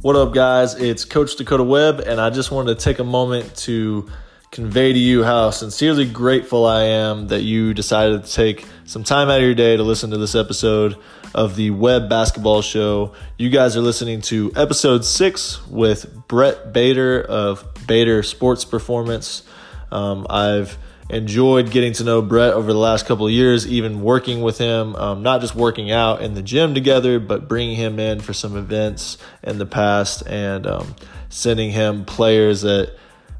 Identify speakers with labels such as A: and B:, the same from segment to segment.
A: What up, guys? It's Coach Dakota Webb, and I just wanted to take a moment to convey to you how sincerely grateful I am that you decided to take some time out of your day to listen to this episode of the Webb Basketball Show. You guys are listening to episode six with Brett Bader of Bader Sports Performance. Um, I've enjoyed getting to know Brett over the last couple of years, even working with him, um, not just working out in the gym together, but bringing him in for some events in the past and um, sending him players that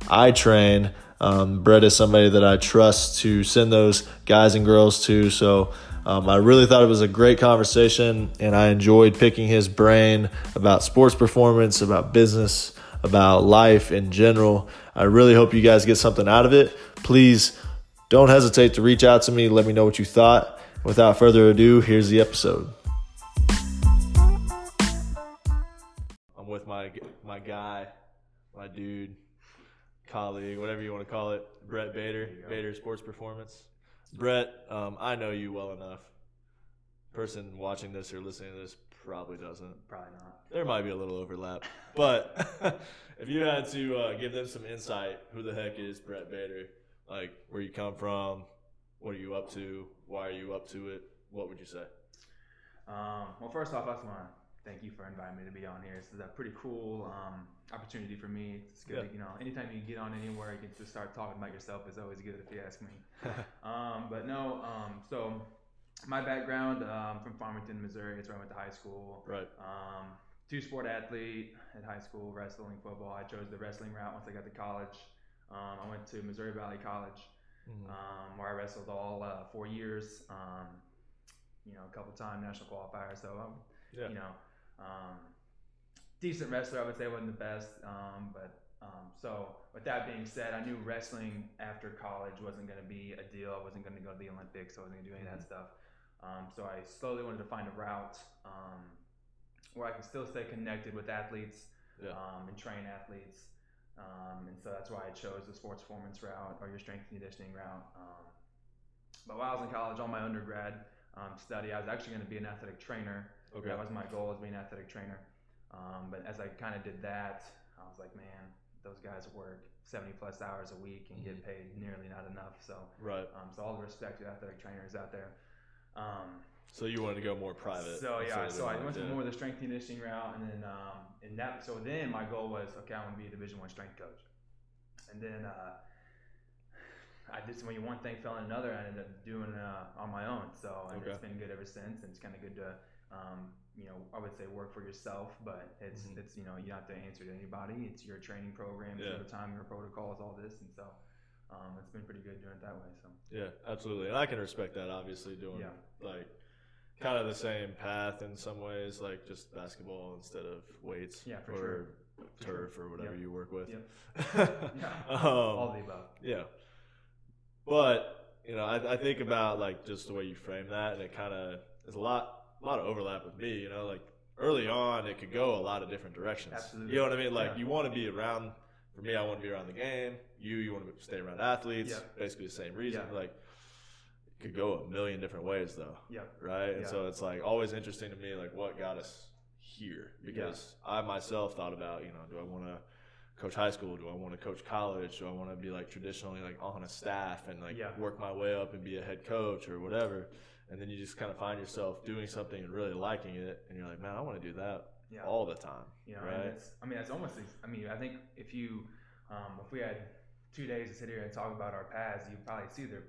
A: I train. Um, Brett is somebody that I trust to send those guys and girls to. So um, I really thought it was a great conversation, and I enjoyed picking his brain about sports performance, about business, about life in general. I really hope you guys get something out of it. Please don't hesitate to reach out to me. Let me know what you thought. Without further ado, here's the episode. I'm with my my guy, my dude, colleague, whatever you want to call it, Brett Bader, Bader Sports Performance. Brett, um, I know you well enough. Person watching this or listening to this probably doesn't.
B: Probably not.
A: There might be a little overlap, but if you had to uh, give them some insight, who the heck is Brett Bader? Like where you come from, what are you up to, why are you up to it? What would you say?
B: Um, well, first off, I just want to thank you for inviting me to be on here. This is a pretty cool um, opportunity for me. It's good,
A: Yeah.
B: to, you know. Anytime you get on anywhere, you can just start talking about yourself. is always good if you ask me. um, but no, um, so my background um, from Farmington, Missouri. It's where I went to high school.
A: right.
B: Um, two sport athlete at high school, wrestling, football. I chose the wrestling route once I got to college. Um, I went to Missouri Valley College,
A: Mhm.
B: um, where I wrestled all uh, four years. Um, you know, a couple time national qualifier. So I'm,
A: Yeah.
B: you know, um, decent wrestler. I would say wasn't the best, um, but um, so with that being said, I knew wrestling after college wasn't going to be a deal. I wasn't going to go to the Olympics. I wasn't going to do any of that stuff. Um, so I slowly wanted to find a route um, where I could still stay connected with athletes
A: Yeah.
B: um, and train athletes. Um, and so that's why I chose the sports performance route or your strength and conditioning route. Um, but while I was in college, on my undergrad um, study, I was actually going to be an athletic trainer.
A: Okay.
B: That was my goal, was being an athletic trainer. Um, but as I kind of did that, I was like, man, those guys work 70 plus hours a week and get paid nearly not enough. So,
A: Right.
B: um, so all the respect to athletic trainers out there. Um,
A: So you wanted to go more private.
B: so yeah, so I went to more of the strength conditioning route, and then um, and that. So then my goal was okay, I want to be a Division One strength coach, and then uh, I did some one thing fell in another. I ended up doing uh, on my own. So and
A: Okay.
B: it's been good ever since, and it's kind of good to. Um, you know, I would say work for yourself, but it's
A: Mhm.
B: it's you know you don't have to answer to anybody. It's your training program,
A: Yeah.
B: your time, your protocols, all this, and so um, it's been pretty good doing it that way. So
A: Yeah, absolutely. And I can respect that obviously doing
B: Yeah.
A: like kind of the same path in some ways, like just basketball instead of weights.
B: Yeah,
A: or
B: sure.
A: Turf
B: sure.
A: or whatever
B: Yep.
A: you work with.
B: Yep. yeah,
A: um,
B: all the above.
A: Yeah. But, you know, I, I think about like just the way you frame that and it kind of there's a lot a lot of overlap with me, you know, like early on it could go a lot of different directions.
B: Absolutely.
A: You know what I mean? Like
B: Yeah.
A: you want to be around for me I want to be around the game. You you want to stay around athletes.
B: Yeah.
A: Basically the same reason. Like could go a million different ways though.
B: Yeah.
A: Right? And
B: Yeah.
A: so it's like always interesting to me like what got us here because I myself thought about, you know, do I want to coach high school? Do I want to coach college? Do I want to be like traditionally like on a staff and like
B: Yeah.
A: work my way up and be a head coach or whatever? And then you just kind of find yourself doing something and really liking it, and you're like, man, I want to do that
B: Yeah.
A: all the time.
B: Know,
A: right?
B: I mean, it's almost. I mean, I think if you, um, if we had two days to sit here and talk about our paths, you'd probably see they're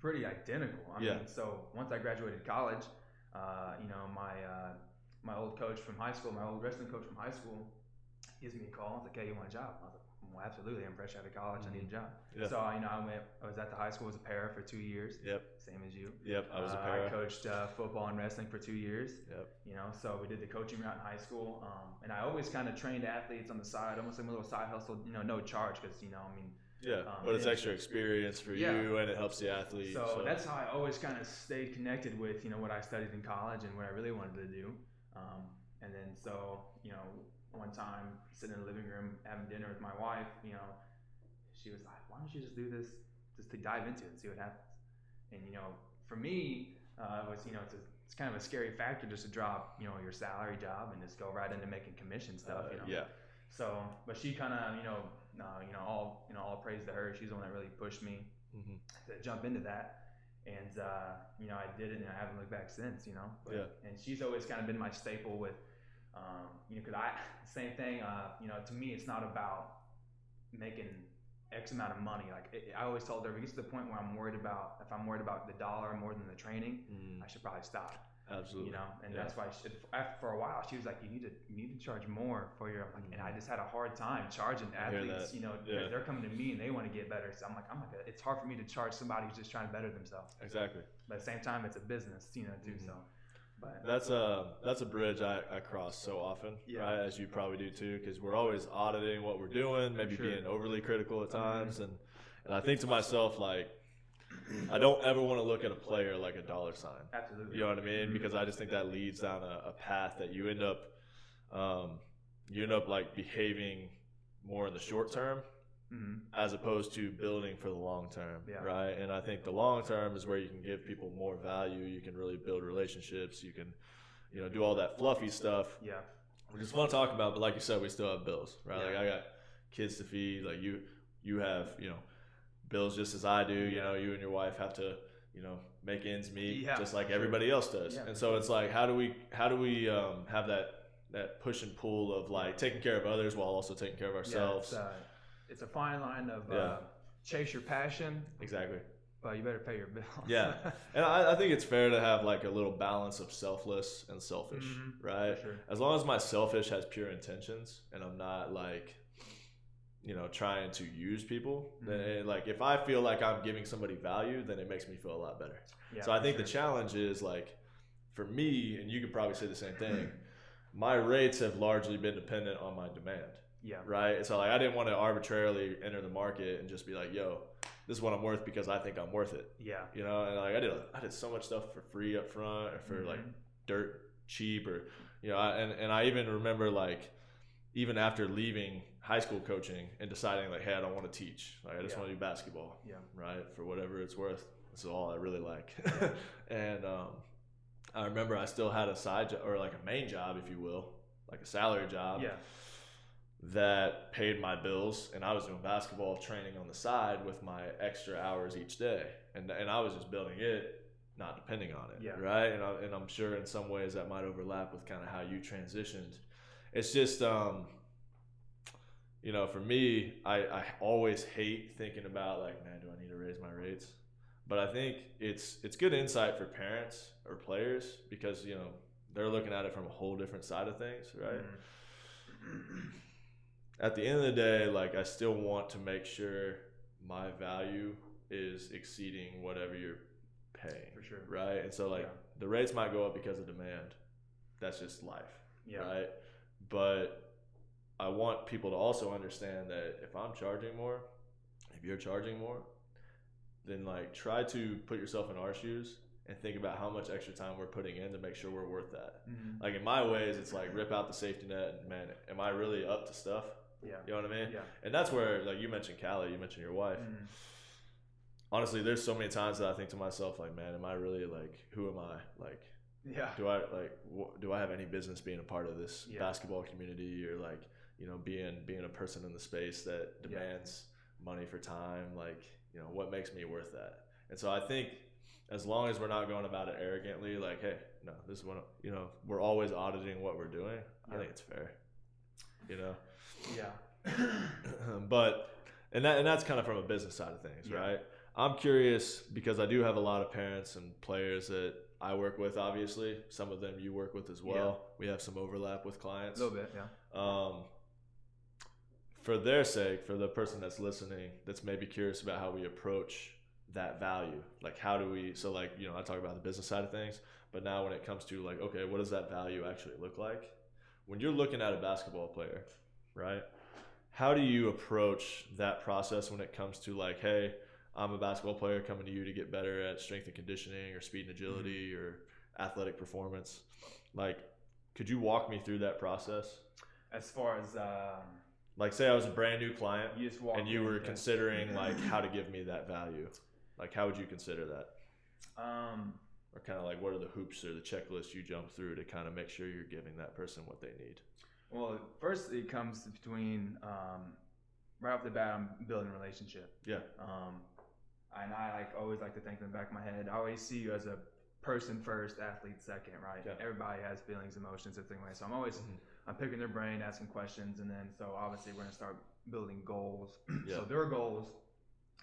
B: pretty identical. I
A: Yeah.
B: mean, so once I graduated college, uh, you know, my uh, my old coach from high school, my old wrestling coach from high school, gives me a call. He's like, "Hey, you want a job?" I was like, well, "Absolutely, I'm fresh out of college. I need a job."
A: Yeah.
B: So you know, I went. I was at the high school as a para for two years,
A: Yep.
B: same as you.
A: Yep. I was a
B: Uh,
A: para.
B: I coached uh, football and wrestling for two years.
A: Yep.
B: You know, so we did the coaching route in high school, um, and I always kind of trained athletes on the side, almost like a little side hustle. You know, no charge because you know, I mean,
A: Yeah.
B: um,
A: but it's extra experience for
B: Yeah.
A: you, and it helps the athlete.
B: so, that's how I always kind of stayed connected with you know what I studied in college and what I really wanted to do. Um, and then so you know, one time sitting in the living room having dinner with my wife, you know, she was like, "Why don't you just do this, just to dive into it and see what happens?" And you know, for me, uh, was you know it's, a, it's kind of a scary factor just to drop you know your salary job and just go right into making commission stuff.
A: Uh,
B: you know.
A: yeah.
B: So, but she kind of you know uh, you know all you know all praise to her. She's the one that really pushed me
A: hmm
B: to jump into that. And uh, you know, I did it, and I haven't looked back since. You know, but,
A: Yeah.
B: And she's always kind of been my staple with, um, you know, because I same thing. Uh, you know, to me, it's not about making X amount of money. Like it, I always told her, if it gets to the point where I'm worried about if I'm worried about the dollar more than the training,
A: Mm,
B: I should probably stop.
A: Absolutely.
B: You know, and
A: Yeah.
B: that's why she, after for a while she was like, you need to you need to charge more for your. Like, and I just had a hard time charging athletes. You know,
A: Yeah.
B: they're coming to me and they want to get better. So I'm like, I'm like, it's hard for me to charge somebody who's just trying to better themselves.
A: Exactly.
B: But at the same time, it's a business, you know, too.
A: Mhm.
B: So, but
A: That's a that's a bridge I, I cross so often,
B: Yeah.
A: right? As you probably do too, because we're always auditing what we're doing, maybe
B: Sure. Mm-hmm.
A: being overly critical at times, and and I think to myself like, I don't ever want to look at a player like a dollar sign.
B: absolutely.
A: You know what I mean? Because I just think that leads down a, a path that you end up, um, you end up like behaving more in the short term
B: Mhm.
A: as opposed to building for the long term,
B: Yeah.
A: right? And I think the long term is where you can give people more value. You can really build relationships. You can, you know, do all that fluffy stuff,
B: Yeah.
A: which is fun to talk about. But like you said, we still have bills, right?
B: Yeah.
A: Like I got kids to feed. Like you, you have, you know, bills just as I do. You know, you and your wife have to, you know, make ends meet
B: Yeah,
A: just like everybody else does.
B: Yeah.
A: And so it's like, how do we, how do we um, have that that push and pull of like taking care of others while also taking care of ourselves?
B: Yeah, it's, uh, it's a fine line of uh, chase your passion,
A: exactly.
B: but you better pay your bills.
A: Yeah. And I, I think it's fair to have like a little balance of selfless and selfish,
B: Mhm.
A: right?
B: Sure.
A: As long as my selfish has pure intentions and I'm not like, you know, trying to use people, then
B: Mhm.
A: it, like if I feel like I'm giving somebody value, then it makes me feel a lot better.
B: Yeah,
A: so I think the challenge is like, for me, and you could probably say the same thing. My rates have largely been dependent on my demand
B: yeah.
A: right? So like I didn't want to arbitrarily enter the market and just be like, yo, this is what I'm worth because I think I'm worth it.
B: Yeah.
A: You know, and like I did I did so much stuff for free up front or for like
B: Mhm.
A: dirt cheap or you know, I, and and I even remember like even after leaving high school coaching and deciding like, hey, I don't want to teach. Like I just
B: Yeah.
A: want to do basketball.
B: Yeah.
A: Right? For whatever it's worth. This is all I really like. and um I remember I still had a side job or like a main job, if you will, like a salary job
B: Yeah.
A: that paid my bills and I was doing basketball training on the side with my extra hours each day and and I was just building it not depending on it
B: Yeah.
A: right and, I, and I'm sure in some ways that might overlap with kind of how you transitioned it's just um you know for me I, I always hate thinking about like man do I need to raise my rates but I think it's it's good insight for parents or players because you know they're looking at it from a whole different side of things right
B: Mhm.
A: at the end of the day, like I still want to make sure my value is exceeding whatever you're paying,
B: For sure.
A: right? And so like
B: Yeah.
A: the rates might go up because of demand. That's just life,
B: Yeah.
A: right? But I want people to also understand that if I'm charging more, if you're charging more, then like try to put yourself in our shoes and think about how much extra time we're putting in to make sure we're worth that.
B: Mhm.
A: Like in my ways, it's like rip out the safety net and man, am I really up to stuff?
B: Yeah.
A: You know what I mean?
B: Yeah.
A: And that's where, like you mentioned, Callie, you mentioned your wife.
B: Mhm.
A: Honestly, there's so many times that I think to myself, like, man, am I really like, who am I? Like,
B: Yeah.
A: do I like, wh- do I have any business being a part of this
B: Yeah.
A: basketball community or like, you know, being being a person in the space that
B: Yeah.
A: demands money for time? Like, you know, what makes me worth that? And so I think as long as we're not going about it arrogantly, like, hey, no, this is what you know, we're always auditing what we're doing. I think it's fair. You know.
B: Yeah.
A: but and that and that's kind of from a business side of things,
B: Yeah.
A: right? I'm curious because I do have a lot of parents and players that I work with. Obviously, some of them you work with as well. We have some overlap with clients.
B: A little bit. Yeah.
A: Um, for their sake, for the person that's listening, that's maybe curious about how we approach that value. Like, how do we? So, like, you know, I talk about the business side of things, but now when it comes to like, okay, what does that value actually look like? When you're looking at a basketball player, right? How do you approach that process when it comes to like, hey, I'm a basketball player coming to you to get better at strength and conditioning or speed and agility or athletic performance? Like, could you walk me through that process?
B: As far as um,
A: Like, say I was a brand new client
B: you just walk
A: and you
B: in,
A: were
B: yeah.
A: considering like how to give me that value. Like, how would you consider that?
B: Um,
A: or kind of like what are the hoops or the checklists you jump through to kind of make sure you're giving that person what they need?
B: Well, first it comes between um, right off the bat, I'm building a relationship.
A: Yeah.
B: Um, and I like always like to think in the back of my head. I always see you as a person first, athlete second, right?
A: Yeah.
B: Everybody has feelings, emotions, and things like that. So I'm always
A: Mhm.
B: I'm picking their brain, asking questions, and then so obviously we're gonna start building goals.
A: Yeah.
B: so their goals,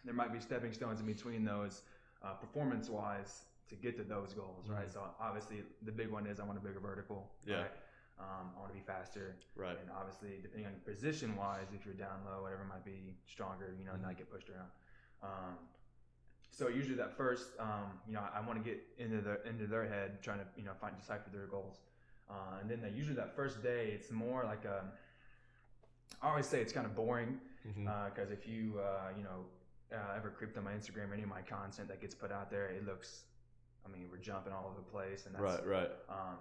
B: there might be stepping stones in between those, uh, performance wise, to get to those goals, right?
A: Mhm.
B: So obviously the big one is I want a bigger vertical.
A: Yeah.
B: Right? Um, I want to be faster.
A: Right.
B: And obviously, depending on position wise, if you're down low, whatever might be, stronger, you know,
A: Mhm.
B: not get pushed around. Um, so usually that first, um, you know, I, want to get into their into their head, trying to you know find decipher their goals, uh, and then that usually that first day, it's more like a. I always say it's kind of boring because if you uh, you know uh, ever creeped on my Instagram, or any of my content that gets put out there, it looks. I mean, we're jumping all over the place, and that's
A: right. Right.
B: um,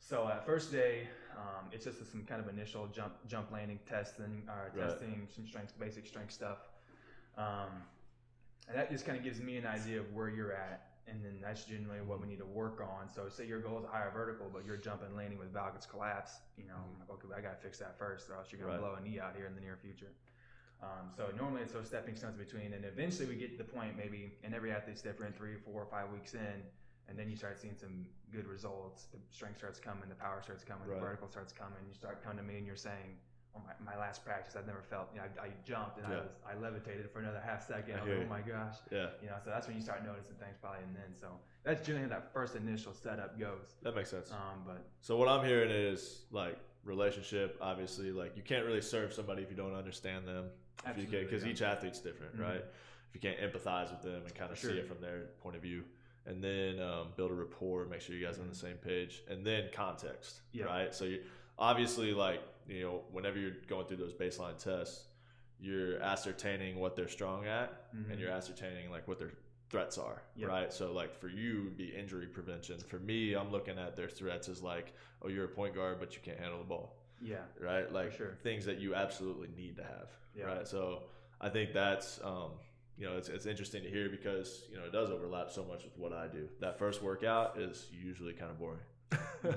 B: so at first day, um, it's just some kind of initial jump jump landing testing, uh,
A: Right.
B: testing some strength, basic strength stuff, um, and that just kind of gives me an idea of where you're at, and then that's generally what we need to work on. So say your goal is a higher vertical, but you're jumping landing with valgus collapse, you know, I'm like, okay, I gotta fix that first, or else you're gonna
A: Right.
B: blow a knee out here in the near future. Um, so normally it's those stepping stones between, and eventually we get to the point maybe, and every athlete's different, three, four, five weeks in, and then you start seeing some good results. The strength starts coming, the power starts coming,
A: Right.
B: the vertical starts coming. You start coming to me and you're saying, "Oh my, my last practice, I've never felt. You know, I, I jumped and
A: Yeah.
B: I was I levitated for another half second.
A: I
B: I was
A: hear
B: like, oh my gosh,
A: Yeah.
B: you know. So that's when you start noticing things probably, and then so that's generally how that first initial setup goes.
A: That makes sense.
B: Um, but
A: So what I'm hearing is like relationship. Obviously, like you can't really serve somebody if you don't understand them. If you
B: Absolutely,
A: can, because
B: yeah.
A: each athlete's different,
B: Mhm.
A: right? If you can't empathize with them and kind of
B: Sure.
A: see it from their point of view, and then um, build a rapport, make sure you guys are on the same page, and then context,
B: Mm-hmm. Yeah.
A: right? So you obviously like you know whenever you're going through those baseline tests, you're ascertaining what they're strong at,
B: Mhm.
A: and you're ascertaining like what their threats are,
B: Yep.
A: right? So like for you it would be injury prevention. For me, I'm looking at their threats as like, oh, you're a point guard, but you can't handle the ball,
B: yeah,
A: right? Like
B: sure.
A: things that you absolutely need to have,
B: Yeah.
A: right? So I think that's um, you know it's, it's interesting to hear because you know it does overlap so much with what I do. That first workout is usually kind of boring.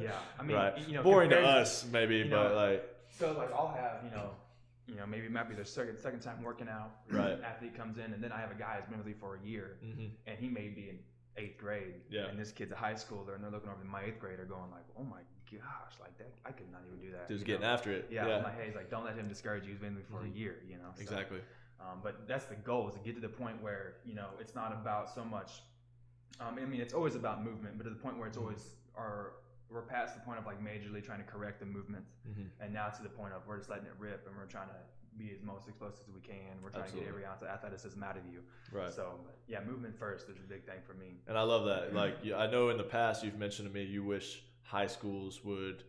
B: Yeah. I mean,
A: right?
B: you know,
A: boring to us maybe,
B: you
A: but like
B: So like I'll have you know, you know maybe it might be their second second time working out.
A: Right.
B: Athlete comes in, and then I have a guy who's been with me for a year, and he may be in eighth grade.
A: Yeah.
B: And this kid's a high schooler, and they're looking over my eighth grader, going like, "Oh my gosh, like that, I could not even do that."
A: just getting
B: know?
A: after it.
B: Yeah,
A: Yeah,
B: like, hey, he's like, don't let him discourage you. He's been with me for
A: Mhm.
B: a year, you know. So,
A: exactly.
B: Um, but that's the goal is to get to the point where you know it's not about so much. Um, I mean, it's always about movement, but to the point where it's
A: Mhm.
B: always our we're past the point of like majorly trying to correct the movements,
A: Mhm.
B: and now to the point of we're just letting it rip, and we're trying to be as most explosive as we can. We're trying to get every ounce of athleticism out of you.
A: Right.
B: So yeah, movement first is a big thing for me.
A: And I love that. Like, I know in the past you've mentioned to me you wish high schools would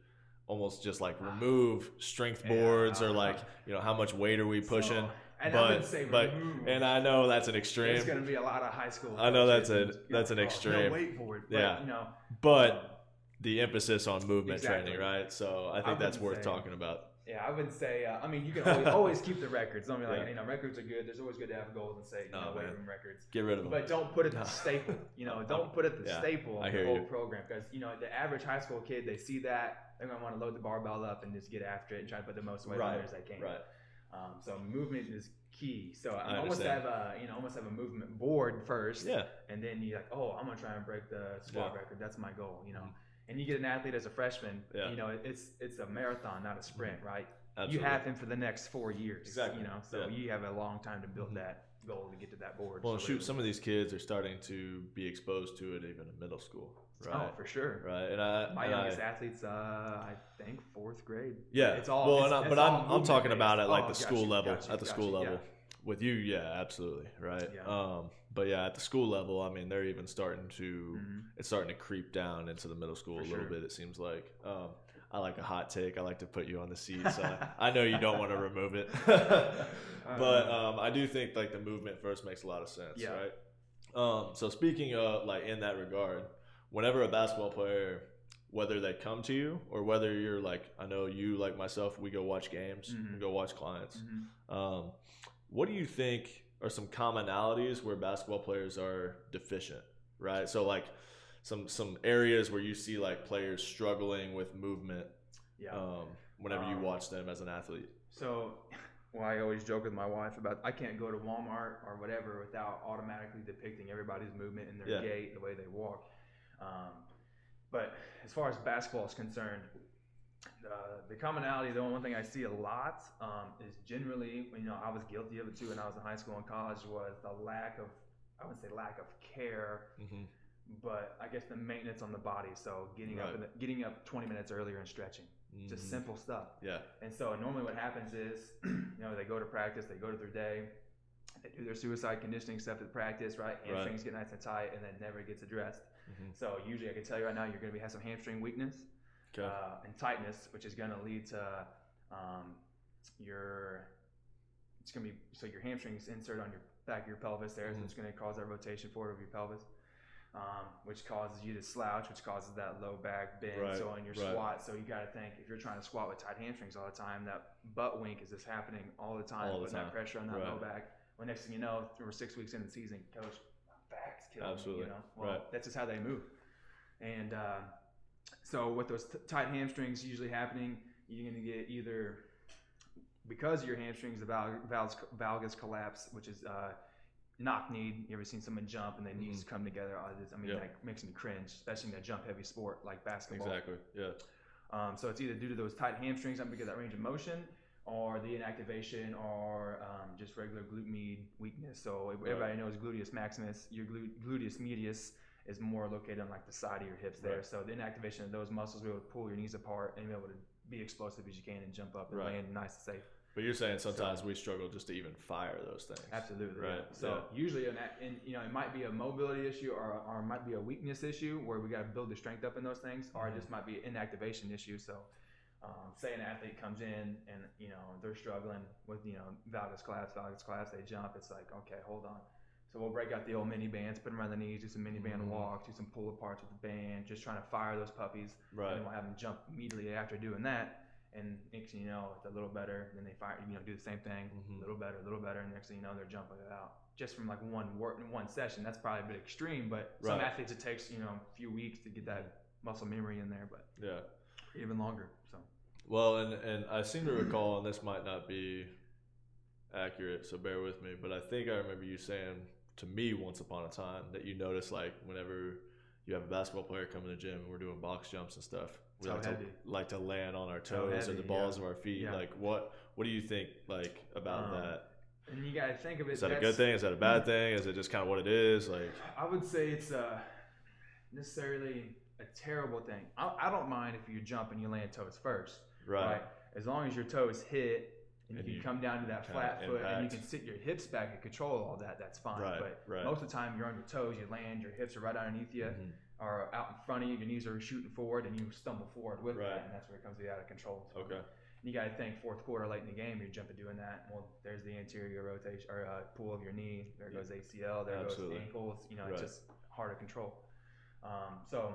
A: almost just like remove strength
B: Yeah.
A: boards or like, you know, how much weight are we pushing?
B: So, and I
A: but, but,
B: remove.
A: and I know that's an extreme.
B: There's
A: extreme,
B: going to be a lot of high school.
A: I know that's a- that's an extreme.
B: No, for it. But,
A: Yeah.
B: You know,
A: but the emphasis on movement
B: Exactly.
A: training, right? So I
B: I
A: think that's worth
B: say-
A: talking about.
B: Yeah, I would say. Uh, I mean, you can always, always keep the records. I mean, like,
A: Yeah.
B: you know, records are good. There's always good to have goals and say, you
A: Oh,
B: know, weight room records.
A: Get rid of them.
B: But don't put it the staple. You know, don't put it the
A: Yeah,
B: staple
A: I
B: of the whole
A: you.
B: program because you know the average high school kid they see that they're gonna want to load the barbell up and just get after it and try to put the most weight on there as they can.
A: Right.
B: Um, so movement is key. So
A: I
B: I almost have a you know almost have a movement board first.
A: Yeah.
B: and then you're like, oh, I'm gonna try and break the squat
A: Yeah.
B: record. That's my goal, you know.
A: Mhm.
B: And you get an athlete as a freshman,
A: Yeah.
B: you know, it's it's a marathon, not a sprint, right?
A: Absolutely.
B: You have him for the next four years,
A: Exactly.
B: You know, so
A: Yeah.
B: you have a long time to build that goal to get to that board.
A: Well,
B: So
A: shoot, some of these kids are starting to be exposed to it even in middle school, right?
B: Oh, for sure.
A: Right. And I,
B: My
A: and I-
B: youngest athlete's, uh, I think fourth grade.
A: Yeah,
B: it's all.
A: Well,
B: it's,
A: and I,
B: it's
A: but
B: all
A: I'm I'm
B: movement
A: talking about
B: based.
A: at like
B: Oh,
A: the school
B: you,
A: level.
B: you,
A: at the school
B: you,
A: level.
B: yeah.
A: With you, yeah, absolutely, right.
B: Yeah.
A: Um, but yeah, at the school level, I mean, they're even starting to
B: Mhm.
A: it's starting to creep down into the middle school
B: For
A: a little
B: sure.
A: bit. It seems like. Um, I like a hot take. I like to put you on the seat, so I, I know you don't want to remove it, but um, I do think like the movement first makes a lot of sense,
B: Yeah.
A: right? Um, so speaking of like in that regard, whenever a basketball player, whether they come to you or whether you're like, I know you like myself, we go watch games,
B: Mhm.
A: we go watch clients.
B: Mhm.
A: Um, what do you think are some commonalities where basketball players are deficient, right? So like, some some areas where you see like players struggling with movement.
B: Yeah.
A: Um, whenever you
B: Um,
A: watch them as an athlete.
B: So, well, I always joke with my wife about I can't go to Walmart or whatever without automatically depicting everybody's movement and their
A: Yeah.
B: gait, the way they walk. Um, but as far as basketball is concerned, uh, the commonality, the one thing I see a lot um, is generally, you know, I was guilty of it too when I was in high school and college, was the lack of, I wouldn't say lack of care,
A: hmm
B: but I guess the maintenance on the body. So getting up, in the, getting up 20 minutes earlier and stretching, just
A: Mhm.
B: simple stuff.
A: Yeah.
B: And so normally what happens is, you know, they go to practice, they go to their day, they do their suicide conditioning stuff at practice, right? Hamstrings get nice and tight, and then never gets addressed.
A: Mhm.
B: So usually I can tell you right now, you're going to be have some hamstring weakness
A: Okay.
B: uh, and tightness, which is going to lead to um, your. It's going to be so your hamstrings insert on your back of your pelvis there, so
A: Mhm.
B: it's going to cause that rotation forward of your pelvis. Um, which causes you to slouch, which causes that low back bend.
A: Right,
B: So on your
A: right.
B: squat, so you got to think if you're trying to squat with tight hamstrings all the time, that butt wink is just happening all the time,
A: All the
B: putting
A: time.
B: that pressure on that low back. Well, next thing you know, we're six weeks into the season, coach, my back's killing
A: Absolutely.
B: me. You know, well,
A: Right.
B: that's just how they move. And uh, so with those t- tight hamstrings usually happening, you're going to get either because of your hamstrings, the val- valgus, valgus collapse, which is uh, knock knee. You ever seen someone jump and their knees come together? Oh, I mean,
A: Mm-hmm.
B: That makes me cringe, especially in a jump heavy sport like basketball.
A: Exactly. Yeah.
B: Um, so it's either due to those tight hamstrings, not because that range of motion, or the inactivation, or um, just regular glute med weakness. So everybody knows gluteus maximus. Your glu- gluteus medius is more located on like the side of your hips there.
A: Right.
B: So the inactivation of those muscles will be able to pull your knees apart and be able to be explosive as you can and jump up and
A: Right.
B: land nice and safe.
A: But you're saying sometimes we struggle just to even fire those things.
B: Absolutely.
A: Right,
B: yeah. So usually, in in, you know, it might be a mobility issue or, or it might be a weakness issue where we got to build the strength up in those things, or it
A: Mhm.
B: just might be an inactivation issue. So, um, say an athlete comes in and you know they're struggling with you know valgus collapse, valgus collapse, they jump. It's like okay, hold on. So we'll break out the old mini bands, put them around the knees, do some mini band
A: Mhm.
B: walks, do some pull aparts with the band, just trying to fire those puppies.
A: Right.
B: And then we'll have them jump immediately after doing that. And next thing you know, it's a little better. Then they fire, you know, do the same thing,
A: Mhm.
B: a little better, a little better. And next thing you know, they're jumping it out just from like one work, in one session. That's probably a bit extreme, but some athletes it takes you know a few weeks to get that muscle memory in there, but
A: Yeah.
B: even longer. So
A: Well, and and I seem to recall, and this might not be accurate, so bear with me, but I think I remember you saying to me once upon a time that you notice like whenever you have a basketball player come in the gym and we're doing box jumps and stuff, we
B: Toe
A: like to like to land on our
B: Toe
A: toes or
B: heavy,
A: the balls
B: yeah.
A: of our feet.
B: Yeah.
A: Like what what do you think like about
B: Um,
A: that?
B: and you got to think of it.
A: Is that a good thing? Is that a bad thing? Is it just kind of what it is? Like
B: I would say it's uh, necessarily a terrible thing. I, I don't mind if you jump and you land toes first.
A: right,
B: As long as your toes hit and,
A: And
B: you
A: you
B: come down to that flat foot and you can sit your hips back and control all that, that's fine.
A: Right,
B: but
A: right.
B: most of the time you're on your toes, you land, your hips are right underneath you
A: Mhm.
B: or out in front of you, your knees are shooting forward and you stumble forward with
A: Right.
B: that and that's where it comes to be out of control.
A: Okay,
B: you got to think fourth quarter late in the game, you're jumping doing that. Well, there's the anterior rotation or uh, pull of your knee. There goes ACL. There
A: Absolutely.
B: goes ankles. You know, it's just hard to control. Um, so,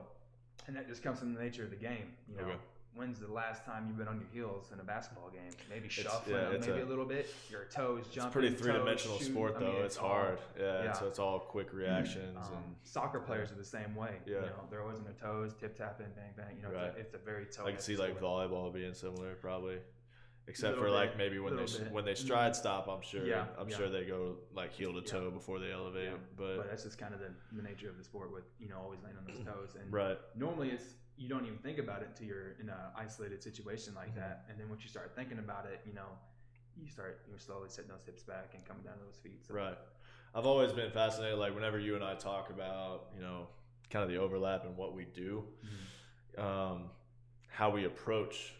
B: and that just comes from the nature of the game. You know,
A: Okay.
B: When's the last time you've been on your heels in a basketball game? Maybe
A: It's-
B: shuffling,
A: yeah,
B: maybe
A: a-
B: a, little bit. Your toes
A: it's
B: jumping.
A: a pretty three dimensional sport
B: I
A: though.
B: mean,
A: it's
B: all-
A: hard, yeah,
B: yeah.
A: So it's all quick reactions
B: um,
A: and
B: soccer players are the same way.
A: Yeah.
B: You know, they're always on their toes, tip tapping, bang bang. You know,
A: Right.
B: it's, a, it's a very toe.
A: I can see like volleyball being similar, probably. Except for like maybe when they
B: bit.
A: when they stride stop, I'm sure
B: Yeah,
A: I'm
B: yeah.
A: sure they go like heel to toe before they elevate. But,
B: but that's just kind of the, the nature of the sport with you know always laying on those toes and
A: right,
B: normally it's you don't even think about it until you're in an isolated situation like
A: Mhm.
B: that and then once you start thinking about it you know you start you're slowly setting those hips back and coming down to those feet so
A: right. I've always been fascinated. Like whenever you and I talk about you know kind of the overlap in what we do,
B: Mhm.
A: um, how we approach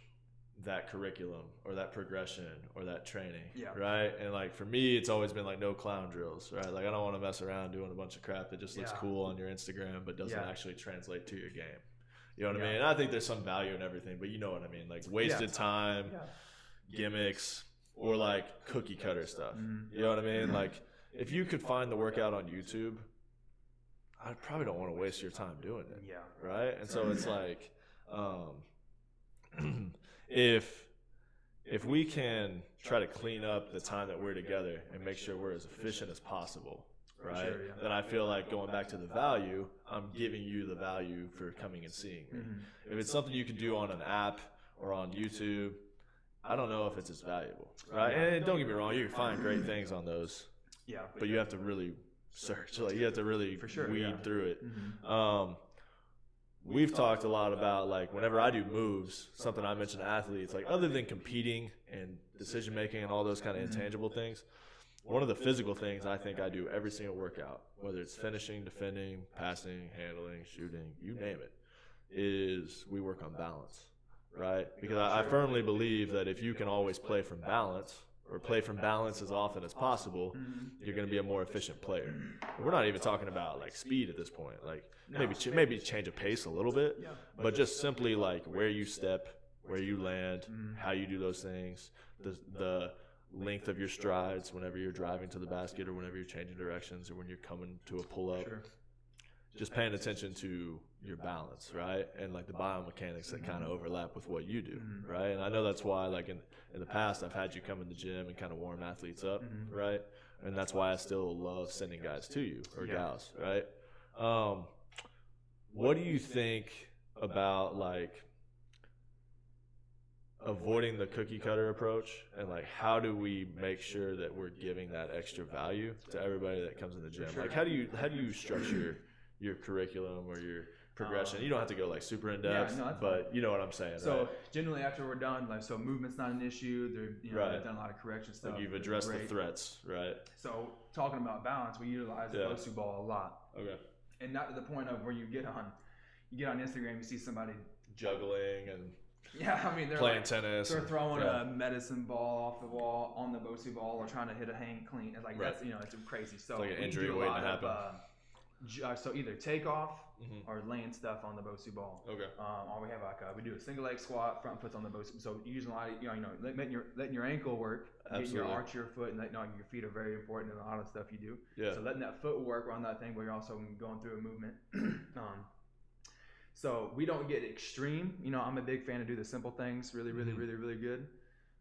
A: that curriculum or that progression or that training.
B: Yeah.
A: Right. And like for me, it's always been like no clown drills. Right. Like I don't want to mess around doing a bunch of crap that just looks
B: Yeah.
A: cool on your Instagram but doesn't
B: Yeah.
A: actually translate to your game. You know what I mean? And I think there's some value in everything, but you know what I mean? Like wasted time,
B: yeah
A: gimmicks, or like cookie cutter stuff.
B: Mhm.
A: You know what I mean? Like if you could find the workout on YouTube, I probably don't want to waste your time doing it
B: yeah
A: right? And so it's like, um, if if we can try to clean up the time that we're together and make sure we're as efficient as possible, right?
B: sure, yeah.
A: Then I feel like going back to the value, I'm giving you the value for coming and seeing me.
B: Mhm.
A: If it's something you can do on an app or on YouTube, I don't know if it's as valuable, right? And don't get me wrong, you can find great things on those,
B: Yeah.
A: but you have to really search. Like you have to really
B: For sure,
A: weed
B: yeah.
A: through it.
B: Mhm.
A: Um, we've talked a lot about like whenever I do moves, something I mentioned to athletes, like other than competing and decision making and all those kind of intangible things, one of the physical things I think I do every single workout, whether it's finishing, defending, passing, handling, shooting, you name it, is we work on balance, right? Because I, I firmly believe that if you can always play from balance or play from balance as often as possible, you're going to be a more efficient player. We're not even talking about like speed at this point. Like maybe ch- maybe change of pace a little bit,
B: Yeah.
A: but just simply like where you step, where you land, mm-hmm. how you do those things, the the length of your strides whenever you're driving to the basket or whenever you're changing directions or when you're coming to a pull up.
B: Sure.
A: Just paying attention to your balance, right? And like the biomechanics that kind of mm-hmm. overlap with what you do, mm-hmm. right? And I know that's why like in in the past I've had you come in the gym and kind of warm athletes up, mm-hmm. right? And that's why I still love sending guys to you or gals, right? Um, what do you think about like avoiding the cookie cutter approach and like how do we make sure that we're giving that extra value to everybody that comes in the gym? Like how do you how do you structure your curriculum or your progression?
B: Um,
A: you don't have to go like super in
B: yeah,
A: depth,
B: no, that's
A: but you know what I'm saying,
B: So
A: right?
B: generally after we're done, like so movement's not an issue. They're you know
A: Right.
B: they've done a lot of correction stuff.
A: Like you've addressed the threats, right?
B: So talking about balance, we utilize
A: Yeah.
B: the Bosu ball a lot,
A: Okay.
B: and not to the point of where you get on, you get on Instagram, you see somebody.
A: Juggling and
B: Yeah, I mean they're
A: playing
B: like,
A: tennis.
B: they're throwing
A: yeah.
B: a medicine ball off the wall on the Bosu ball or trying to hit a hang clean. It's like
A: Right.
B: that's you know it's crazy. So
A: like an injury
B: do a
A: waiting to
B: lot of, uh, uh, so either take off
A: Mhm.
B: or laying stuff on the Bosu ball.
A: Okay.
B: Um, or we have like a, we do a single leg squat, front foot's on the Bosu. So using a lot of you know, you know letting your letting your ankle work, getting your arch your foot, and letting, you know, your feet are very important in a lot of stuff you do.
A: Yeah.
B: So letting that foot work on that thing, but you're also going through a movement. um, so we don't get extreme. You know, I'm a big fan of do the simple things, really, really,
A: Mhm.
B: really, really good.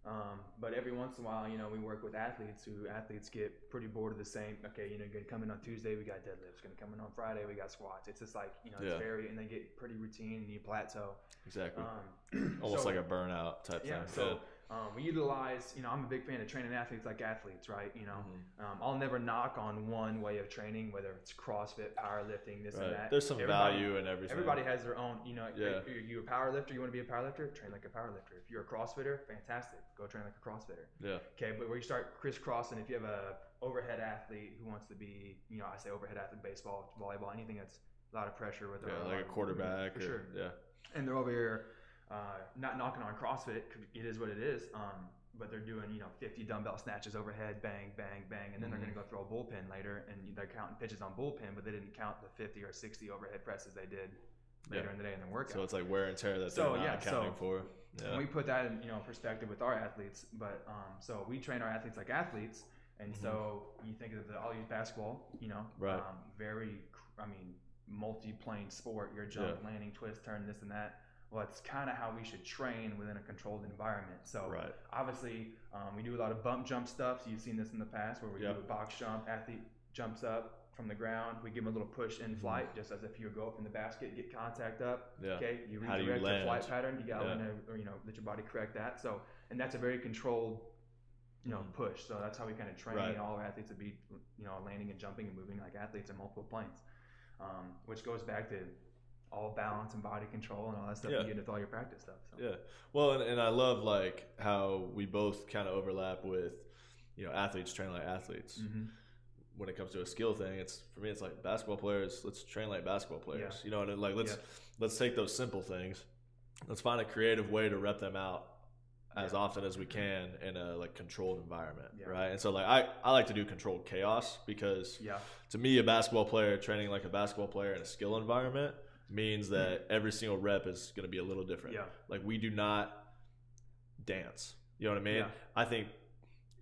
B: Um, but every once in a while, you know, we work with athletes who athletes get pretty bored of the same. Okay, you know, you're gonna come in on Tuesday, we got deadlifts. Gonna come in on Friday, we got squats. It's just like you know,
A: Yeah.
B: it's very, and they get pretty routine and you plateau.
A: Exactly.
B: Um,
A: Almost
B: so-
A: like a burnout type
B: yeah.
A: thing.
B: So um, we utilize, you know, I'm a big fan of training athletes like athletes, right? You know,
A: Mhm.
B: um, I'll never knock on one way of training, whether it's CrossFit, powerlifting, this
A: Right.
B: and that.
A: There's some
B: Everybody-
A: value in everything.
B: Everybody has their own, you know,
A: Yeah.
B: are you a power lifter, you want to be a power lifter, train like a power lifter. If you're a CrossFitter, fantastic, go train like a CrossFitter.
A: Yeah.
B: Okay, but where you start crisscrossing, if you have a overhead athlete who wants to be, you know, I say overhead athlete, baseball, volleyball, anything that's a lot of pressure with
A: Yeah,
B: lot
A: like a quarterback.
B: for
A: or,
B: sure.
A: Yeah.
B: and they're over here uh, not knocking on CrossFit, it is what it is. Um, but they're doing you know 50 dumbbell snatches overhead, bang, bang, bang, and then
A: Mhm.
B: they're going to go throw a bullpen later, and they're counting pitches on bullpen, but they didn't count the 50 or 60 overhead presses they did later
A: Yeah.
B: in the day in their workout.
A: So it's like wear and tear that
B: So,
A: they're not
B: yeah,
A: accounting
B: so-
A: for.
B: And
A: Yeah.
B: we put that in you know perspective with our athletes, but um, so we train our athletes like athletes, and so you think of the I'll use basketball, you know,
A: Mm-hmm. Right.
B: um, very, I mean, multi-plane sport. Your jump, landing, twist, turn, this and that. Well, it's kind of how we should train within a controlled environment. So
A: Right.
B: obviously, um, we do a lot of bump jump stuff. So you've seen this in the past where we
A: Yep.
B: do a box jump. Athlete jumps up from the ground. We give him a little push in flight, just as if you go up in the basket, get contact up.
A: Mm-hmm. Yeah.
B: Okay, you
A: do you
B: redirect your flight pattern. You got to
A: Yeah.
B: you know, let your body correct that. So, and that's a very controlled, you know,
A: Mhm.
B: push. So that's how we kind of train
A: Right.
B: all our athletes to be, you know, landing and jumping and moving like athletes in multiple planes. Um, which goes back to all balance and body control and all that stuff
A: Yeah.
B: you get with all your practice stuff. So.
A: Yeah. Well, and, and I love like how we both kind of overlap with, you know, athletes train like athletes.
B: hmm
A: When it comes to a skill thing, it's for me, it's like basketball players. Let's train like basketball players.
B: Yeah.
A: You know, and like let's
B: Yeah.
A: let's take those simple things. Let's find a creative way to rep them out as often as we can in a like controlled environment,
B: Yeah.
A: right? And so like I I like to do controlled chaos because
B: Yeah.
A: to me, a basketball player training like a basketball player in a skill environment means that every single rep is going to be a little different.
B: Yeah.
A: Like we do not dance. You know what I mean?
B: Yeah.
A: I think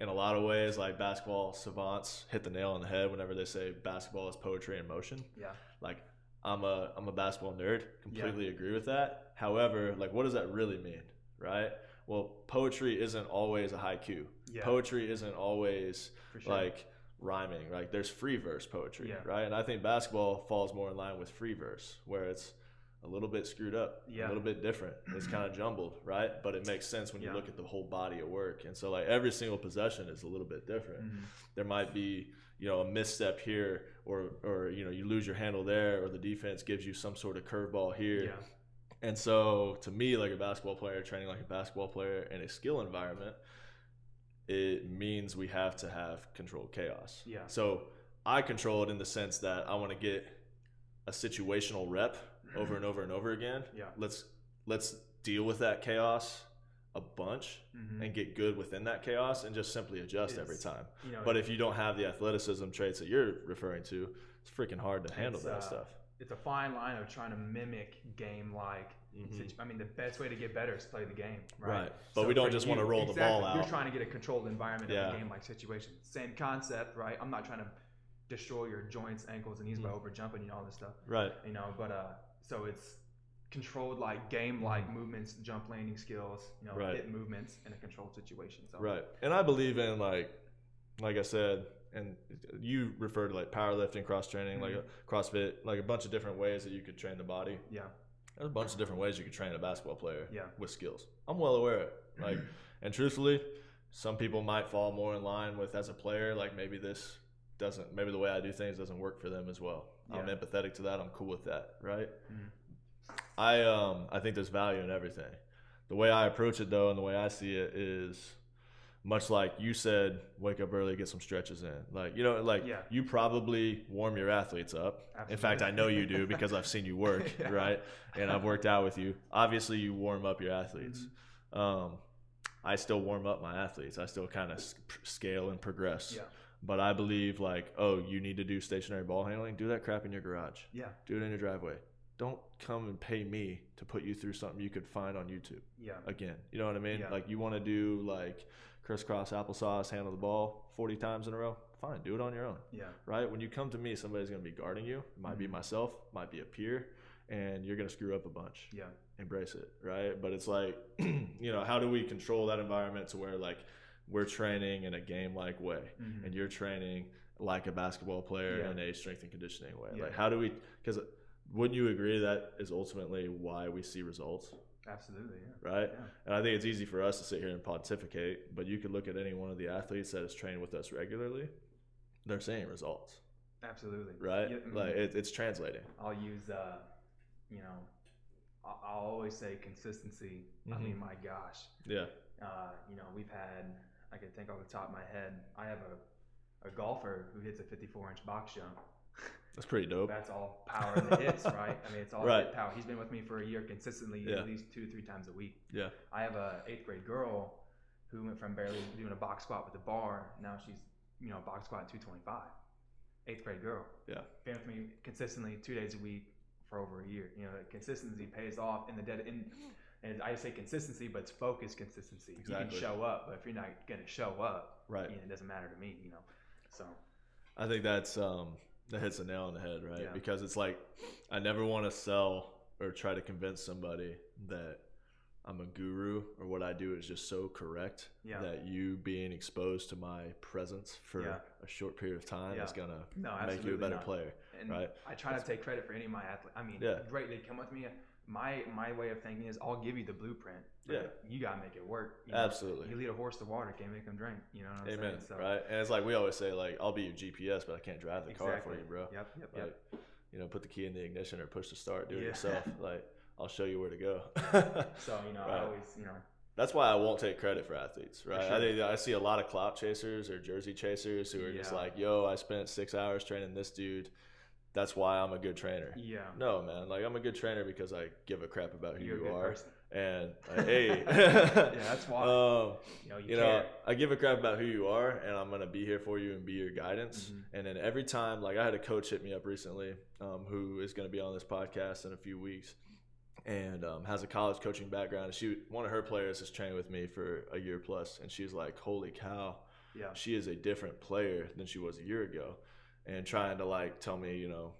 A: in a lot of ways, like basketball savants hit the nail on the head whenever they say basketball is poetry in motion.
B: Yeah.
A: Like I'm a I'm a basketball nerd. Completely agree with that. However, like what does that really mean, right? Well, poetry isn't always a haiku.
B: Yeah.
A: Poetry isn't always
B: sure.
A: like rhyming. Like there's free verse poetry,
B: Yeah.
A: right? And I think basketball falls more in line with free verse, where it's a little bit screwed up,
B: Yeah.
A: a little bit different. It's kind of jumbled, right? But it makes sense when you
B: Yeah.
A: look at the whole body of work. And so like every single possession is a little bit different.
B: Mhm.
A: There might be, you know, a misstep here or or you know, you lose your handle there or the defense gives you some sort of curveball here.
B: Yeah.
A: And so, to me, like a basketball player, training like a basketball player in a skill environment, it means we have to have controlled chaos.
B: Yeah.
A: So, I control it in the sense that I want to get a situational rep over and over and over again.
B: Yeah.
A: Let's let's deal with that chaos a bunch
B: Mhm.
A: and get good within that chaos and just simply adjust every time.
B: You know,
A: But if you don't have the athleticism traits that you're referring to, it's freaking hard to handle that
B: uh,
A: stuff.
B: it's a fine line of trying to mimic game like.
A: Mhm.
B: I mean, the best way to get better is play the game, right?
A: Right. But we don't just
B: you-
A: wanna roll the
B: exactly,
A: ball
B: You're trying to get a controlled environment
A: Yeah.
B: of a game like situation. Same concept, right? I'm not trying to destroy your joints, ankles, and knees by
A: Mhm.
B: over jumping you all this stuff,
A: Right.
B: you know. But uh, so it's controlled like game like movements, jump landing skills, you know,
A: Mm-hmm. Right.
B: hit movements in a controlled situation. So
A: Right. And I believe in like like I said, and you refer to like powerlifting, cross training, like
B: Mm-hmm.
A: CrossFit, like a bunch of different ways that you could train the body.
B: yeah,
A: There's a bunch of different ways you could train a basketball player
B: Yeah.
A: with skills. I'm well aware of it. Like and truthfully, some people might fall more in line with as a player, like maybe this doesn't maybe the way I do things doesn't work for them as well. I'm empathetic to that. I'm cool with that, right?
B: Mhm.
A: I um I think there's value in everything. The way I approach it though, and the way I see it is much like you said, wake up early, get some stretches in. Like you know, like
B: Yeah.
A: you probably warm your athletes up. In fact, I know you do because I've seen you work,
B: Yeah.
A: right? And I've worked out with you. Obviously, you warm up your athletes.
B: Mm-hmm.
A: Um, I still warm up my athletes. I still kind of scale and progress.
B: yeah,
A: But I believe like, oh, you need to do stationary ball handling. Do that crap in your garage
B: yeah,
A: do it in your driveway. Don't come and pay me to put you through something you could find on YouTube.
B: yeah,
A: Again, you know what I mean?
B: Yeah.
A: Like you want to do like crisscross applesauce, handle the ball 40 times in a row. Fine, do it on your own.
B: yeah,
A: Right? When you come to me, somebody's going to be guarding you. It might be
B: Mhm.
A: myself, might be a peer, and you're going to screw up a bunch.
B: yeah,
A: Embrace it, right? But it's like, you know, how do we control that environment to where like we're training in a game like way?
B: Mhm.
A: and you're training like a basketball player
B: Yeah.
A: in a strength and conditioning way.
B: Yeah.
A: Like, how do we? Because wouldn't you agree that is ultimately why we see results,
B: absolutely, yeah,
A: right?
B: yeah,
A: And I think it's easy for us to sit here and pontificate, but you could look at any one of the athletes that is has trained with us regularly; they're seeing results,
B: absolutely,
A: right?
B: Yeah, mhm.
A: Like it, it's translating.
B: I'll use, uh, you know, I'll, always say consistency. I
A: Mhm.
B: mean, my gosh,
A: Yeah,
B: uh, you know, we've had, I can think off the top of my head, I have a, a golfer who hits a 54 inch box jump.
A: That's pretty dope.
B: That's all power in the hits, right? I mean, it's all
A: Right.
B: power. He's been with me for a year consistently,
A: Yeah.
B: at least two, three times a week.
A: Yeah,
B: I have a eighth grade girl who went from barely doing a box squat with a bar. Now she's, you know, box squat 225. Eighth grade girl.
A: yeah,
B: Been with me consistently two days a week for over a year. You know, consistency pays off in the dead. In, and I say consistency, but it's focused consistency.
A: Exactly.
B: You can show up, but if you're not going to show up,
A: right.
B: you know, it doesn't matter to me. You know, so
A: I think that's um that hits a nail on the head, right?
B: Yeah.
A: Because it's like I never want to sell or try to convince somebody that I'm a guru or what I do is just so correct
B: Yeah.
A: that you being exposed to my presence for
B: Yeah.
A: a short period of time
B: Yeah.
A: is gonna
B: no,
A: make you a better
B: not.
A: player.
B: And
A: right?
B: I try not to take credit for any of my athletes. I mean, great, they come with me. My my way of thinking is I'll give you the blueprint.
A: Yeah.
B: You gotta make it work. you know?
A: Absolutely.
B: You lead a horse to water, can't make him drink. You know what I'm
A: Amen.
B: saying? So,
A: right? And it's like we always say, like, I'll be your GPS, but I can't drive the car for you, bro.
B: Yep, yep,
A: Like,
B: yep.
A: you know, put the key in the ignition or push the start, do it
B: Yeah.
A: yourself. Like, I'll show you where to go.
B: So, you know,
A: Right.
B: I always, you know,
A: That's why I won't take credit for athletes, right?
B: sure.
A: I think I see a lot of clout chasers or jersey chasers who are just like, "Yo, I spent six hours training this dude. That's why I'm a good trainer."
B: yeah.
A: No, man. Like I'm a good trainer because I give a crap about who
B: You're
A: you are,
B: person.
A: and like, hey,
B: Yeah, that's why.
A: Um,
B: you know, you,
A: you know, I give a crap about who you are, and I'm gonna be here for you and be your guidance.
B: Mhm.
A: And then every time, like I had a coach hit me up recently, um, who is gonna be on this podcast in a few weeks, and um, has a college coaching background. And she, one of her players, has trained with me for a year plus, and she's like, "Holy cow,
B: yeah.
A: she is a different player than she was a year ago," and trying to like tell me, you know.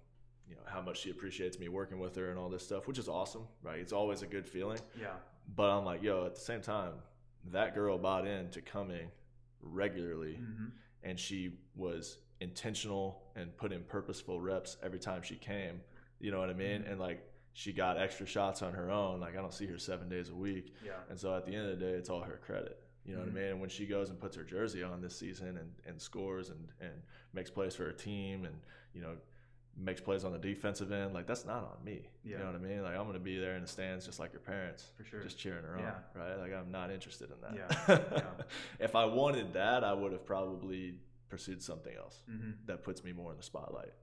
A: You know how much she appreciates me working with her and all this stuff, which is awesome, right? It's always a good feeling.
B: Yeah.
A: But I'm like, yo, at the same time, that girl bought in to coming regularly
B: hmm
A: and she was intentional and put in purposeful reps every time she came. You know what I mean?
B: Mhm.
A: And like she got extra shots on her own. Like I don't see her seven days a week.
B: Yeah.
A: And so at the end of the day, it's all her credit. You know
B: Mhm.
A: what I mean? And when she goes and puts her jersey on this season and, and scores and, and makes plays for her team and, you know, makes plays on the defensive end, like that's not on me. You know what I mean? Like I'm going to be there in the stands just like your parents,
B: For sure.
A: just cheering her
B: Yeah.
A: on, right? Like I'm not interested in that.
B: Yeah. Yeah.
A: if I wanted that, I would have probably pursued something else
B: mm-hmm.
A: that puts me more in the spotlight,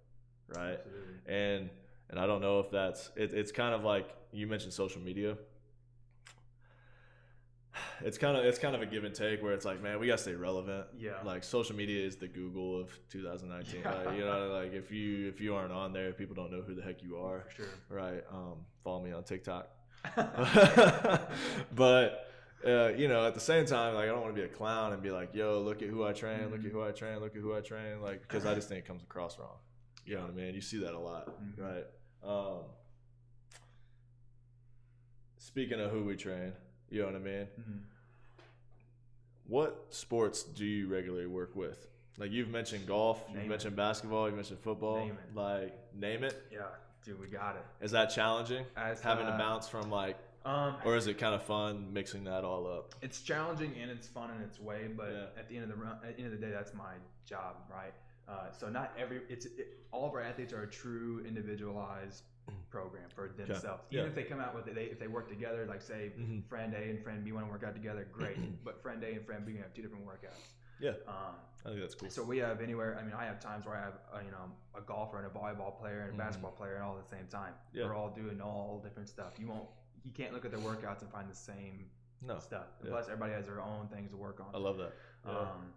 A: right?
B: Absolutely.
A: and and I don't know if that's it, it's kind of like you mentioned social media. It's kind of it's kind of a give and take where it's like, man, we gotta stay relevant.
B: Yeah.
A: Like social media is the Google of 2019.
B: Yeah.
A: Like, you know, like if you if you aren't on there, people don't know who the heck you are,
B: For sure.
A: right? Um, follow me on TikTok. but uh, you know, at the same time, like I don't want to be a clown and be like, "Yo, look at who I train, look at
B: Mhm.
A: who I train, look at who I train," like because I just think it comes across wrong. You know what I mean? You see that a lot,
B: Mhm.
A: right? Um, speaking of who we train, you know what I mean?
B: Mhm.
A: What sports do you regularly work with? Like you've mentioned golf, you've
B: Name it.
A: mentioned basketball, you mentioned football.
B: Name it.
A: Like name it.
B: Yeah, dude, we got it.
A: Is that challenging?
B: As,
A: Having to
B: uh,
A: bounce from like,
B: Um,
A: or is it kind of fun mixing that all up?
B: it's challenging and it's fun in its way, but
A: Yeah.
B: at the end of the at the end of the day, that's my job, right? Uh, so not every it's it, all of our athletes are a true individualized program for themselves. Even
A: Yeah.
B: if they come out with it, they, if they work together, like say
A: Mhm.
B: friend A and friend B want to work out together, great. but friend A and friend B can have two different workouts.
A: Yeah,
B: Um,
A: I think that's cool.
B: so we have anywhere. I mean, I have times where I have a, you know a golfer and a volleyball player and a
A: Mhm.
B: basketball player and all at the same time.
A: Yeah.
B: We're all doing all different stuff. You won't. You can't look at their workouts and find the same
A: No,
B: stuff.
A: Yeah.
B: Plus, everybody has their own things to work on.
A: I love that. Yeah.
B: Um,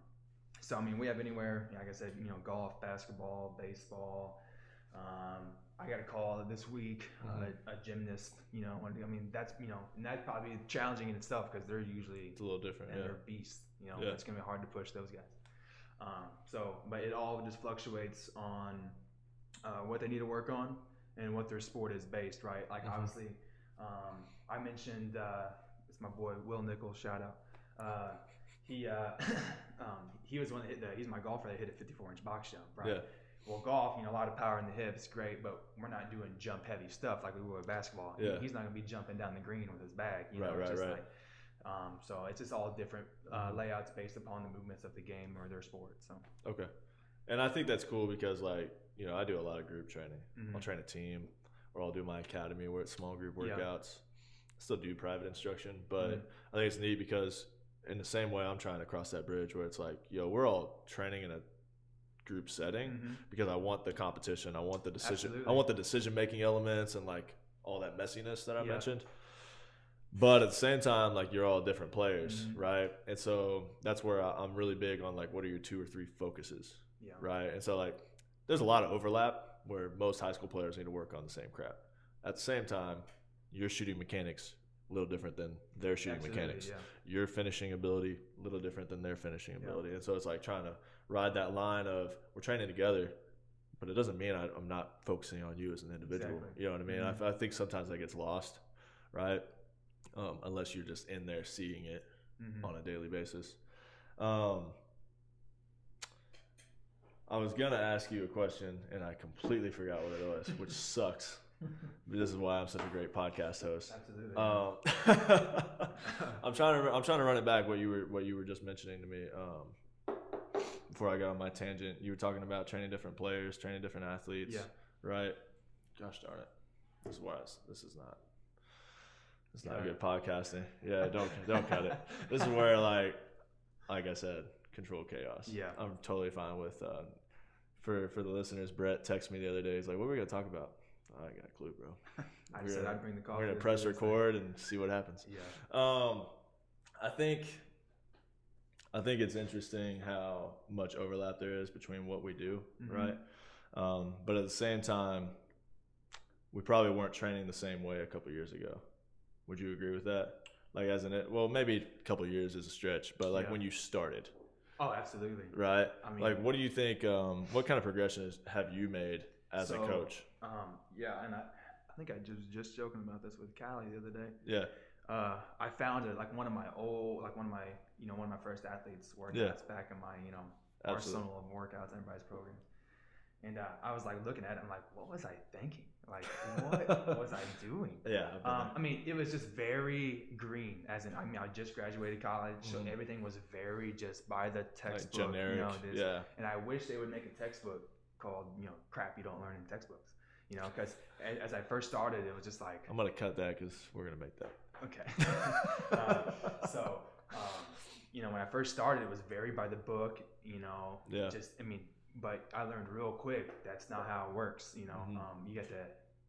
B: so I mean, we have anywhere. Like I said, you know, golf, basketball, baseball. Um, I got a call this week.
A: Mhm.
B: Uh, a gymnast. You know, I mean, that's you know, and that's probably challenging in itself because they're usually
A: it's a little different.
B: and
A: Yeah.
B: they're beasts. You know,
A: Yeah.
B: it's gonna be hard to push those guys. Um, so, but it all just fluctuates on uh, what they need to work on and what their sport is based, right? Like
A: Mhm.
B: obviously, um, I mentioned uh, it's my boy Will Nichols. Shout out. Uh, he uh, um, he was one that hit the. He's my golfer that hit a 54 inch box jump, right?
A: Yeah.
B: Well, golf, you know, a lot of power in the hips, great, but we're not doing jump heavy stuff like we would with basketball.
A: Yeah.
B: he's not gonna be jumping down the green with his bag, you
A: Right,
B: know,
A: right,
B: just
A: right.
B: like. Um, so it's just all different uh,
A: Mhm.
B: layouts based upon the movements of the game or their sport. So
A: Okay. And I think that's cool because, like, you know, I do a lot of group training.
B: Mhm.
A: I'll train a team, or I'll do my academy where it's small group
B: Yeah.
A: workouts. Still do private instruction, but
B: Mhm.
A: I think it's neat because, in the same way, I'm trying to cross that bridge where it's like, yo, we're all training in a group setting
B: Mhm.
A: because I want the competition, I want the decision, I want the decision making elements and like all that messiness that I
B: Yeah.
A: mentioned. But at the same time, like you're all different players,
B: Mhm.
A: right? And so that's where I- I'm really big on like what are your two or three focuses,
B: yeah,
A: right? And so like there's a lot of overlap where most high school players need to work on the same crap. At the same time, your shooting mechanics a little different than their shooting
B: Absolutely,
A: mechanics.
B: Yeah.
A: Your finishing ability a little different than their finishing
B: Yeah.
A: ability. And so it's like trying to ride that line of we're training together, but it doesn't mean I, I'm not focusing on you as an individual.
B: Exactly.
A: You know what I mean?
B: Mhm.
A: I, I think sometimes that gets lost, right? Um, unless you're just in there seeing it
B: Mhm.
A: on a daily basis. Um, I was gonna ask you a question and I completely forgot what it was, which sucks. This is why I'm such a great podcast host.
B: Absolutely.
A: Um, I'm trying to I'm trying to run it back what you were what you were just mentioning to me. Um, before I got on my tangent, you were talking about training different players, training different athletes.
B: Yeah.
A: Right. Gosh darn it. This is why this is not. It's not
B: Got
A: good podcasting. Yeah, don't don't cut it. This is where like like I said, control chaos.
B: Yeah.
A: I'm totally fine with. Uh, for for the listeners, Brett texted me the other day. He's like, "What are we gonna talk about?" I got a clue, bro.
B: I said I'd bring the coffee.
A: We're gonna press
B: me this thing.
A: record and see what happens.
B: Yeah.
A: Um, I think I think it's interesting how much overlap there is between what we do,
B: Mhm.
A: right? Um, but at the same time, we probably weren't training the same way a couple years ago. Would you agree with that? Like, as in it, well, maybe a couple years is a stretch, but like
B: Yeah.
A: when you started,
B: Oh, absolutely.
A: right?
B: I mean-
A: like, what do you think? Um, what kind of progressions have you made as a coach?
B: Um, yeah, and I, I think I was just joking about this with Callie the other day.
A: Yeah,
B: uh, I found it like one of my old, like one of my, you know, one of my first athletes workouts
A: Yeah.
B: back in my, you know,
A: Absolutely.
B: arsenal of workouts, everybody's program. And uh, I was like looking at it, I'm like, what was I thinking? Like, what was I doing?
A: Yeah.
B: Um, I mean, it was just very green. As in, I mean, I just graduated college, so
A: Mhm.
B: everything was very just by the
A: there. like
B: textbook.
A: generic.
B: You know, this,
A: yeah.
B: And I wish they would make a textbook called, you know, crap you don't learn in textbooks. You know, because as I first started, it was just like,
A: I'm gonna cut that because we're gonna make that.
B: okay. um, so, um, you know, when I first started, it was very by the book. You know,
A: Yeah.
B: just I mean, but I learned real quick that's not how it works. You know,
A: Mhm.
B: um, you get to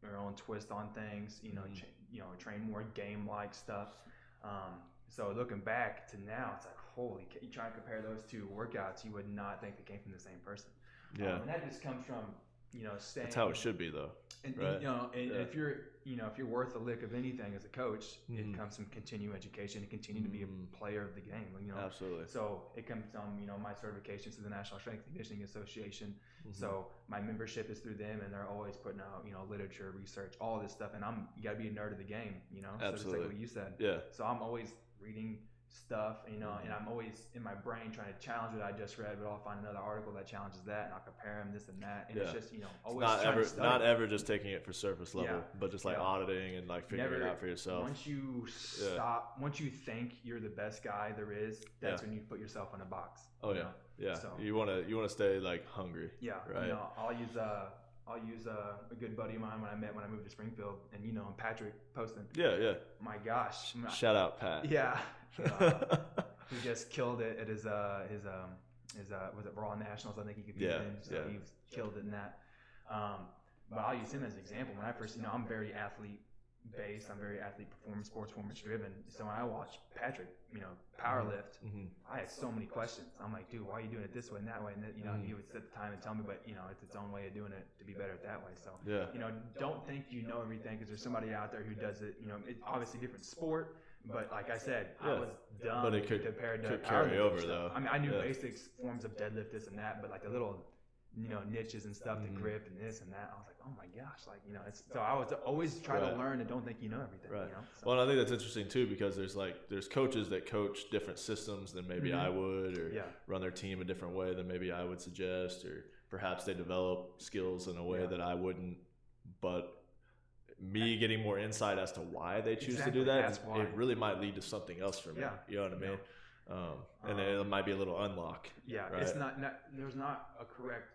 B: your own twist on things. You know,
A: Mhm.
B: ch- you know, train more game like stuff. Um, so looking back to now, it's like holy. You try to compare those two workouts, you would not think they came from the same person.
A: Yeah.
B: Um, and that just comes from you know staying.
A: That's how it should be, though.
B: And,
A: Right.
B: and, you know, and
A: Yeah.
B: if you're, you know, if you're worth a lick of anything as a coach,
A: Mhm.
B: it comes from continued education and continue to be a
A: Mhm.
B: player of the game. You know,
A: Absolutely.
B: so it comes from you know my certifications to the National Strength and Conditioning Association.
A: Mhm.
B: So my membership is through them, and they're always putting out you know literature, research, all this stuff. And I'm you got to be a nerd of the game. You know, so it's
A: Absolutely.
B: like what you said.
A: Yeah.
B: So I'm always reading stuff, you know, and I'm always in my brain trying to challenge what I just read, but I'll find another article that challenges that, and I'll compare them, this and that, and it's just you know
A: It's
B: always
A: not
B: trying
A: ever, not ever just taking it for surface level,
B: Yeah.
A: but just like
B: Yeah.
A: auditing and like figuring it out for yourself.
B: Once you stop, once you think you're the best guy there is, that's
A: Yeah.
B: when you put yourself in a box.
A: Oh yeah,
B: know?
A: yeah.
B: So-
A: You want to, you want to stay like hungry.
B: Yeah,
A: Right.
B: You know, I'll use uh, I'll use uh, a good buddy of mine when I met when I moved to Springfield, and you know, Patrick Poston.
A: Yeah, yeah.
B: My gosh, my-
A: Shout out Pat.
B: yeah, uh, he just killed it at his uh his um his uh was it Raw Nationals? I think he competed
A: Yeah,
B: in, so
A: yeah.
B: he killed it in that. Um, but I'll use him as an example. When I first, you know, I'm very athlete based. I'm very athlete performance, sports performance driven. So when I watch Patrick, you know, powerlift,
A: hmm
B: I had so many questions. I'm like, dude, why are you doing it this way and that way? And you know,
A: Mhm.
B: he would sit the time and tell me, but you know, it's its own way of doing it to be better at that way. So
A: Yeah.
B: you know, don't think you know everything because there's somebody out there who does it. You know, it's obviously different sport, but like I said, I was dumb
A: But it could-
B: compared to
A: could carry over,
B: stuff.
A: though.
B: I mean, I knew
A: Yeah.
B: basics, forms of deadlift, this and that, but like the little, you know, niches and stuff,
A: Mhm.
B: the grip and this and that. I was like, oh my gosh, like you know, it's so I was always try
A: Right.
B: to learn and don't think you know everything.
A: Right.
B: You know, so,
A: Well, I think that's interesting too because there's like there's coaches that coach different systems than maybe
B: Mhm.
A: I would, or
B: Yeah.
A: run their team a different way than maybe I would suggest, or perhaps they develop skills in a way
B: Yeah.
A: that I wouldn't. But me getting more insight as to why they choose
B: Exactly,
A: to do that, it really might lead to something else for me.
B: Yeah.
A: You know what I mean? Um, and
B: Um,
A: it might be a little unlock.
B: yeah,
A: right?
B: it's not, not there's not a correct.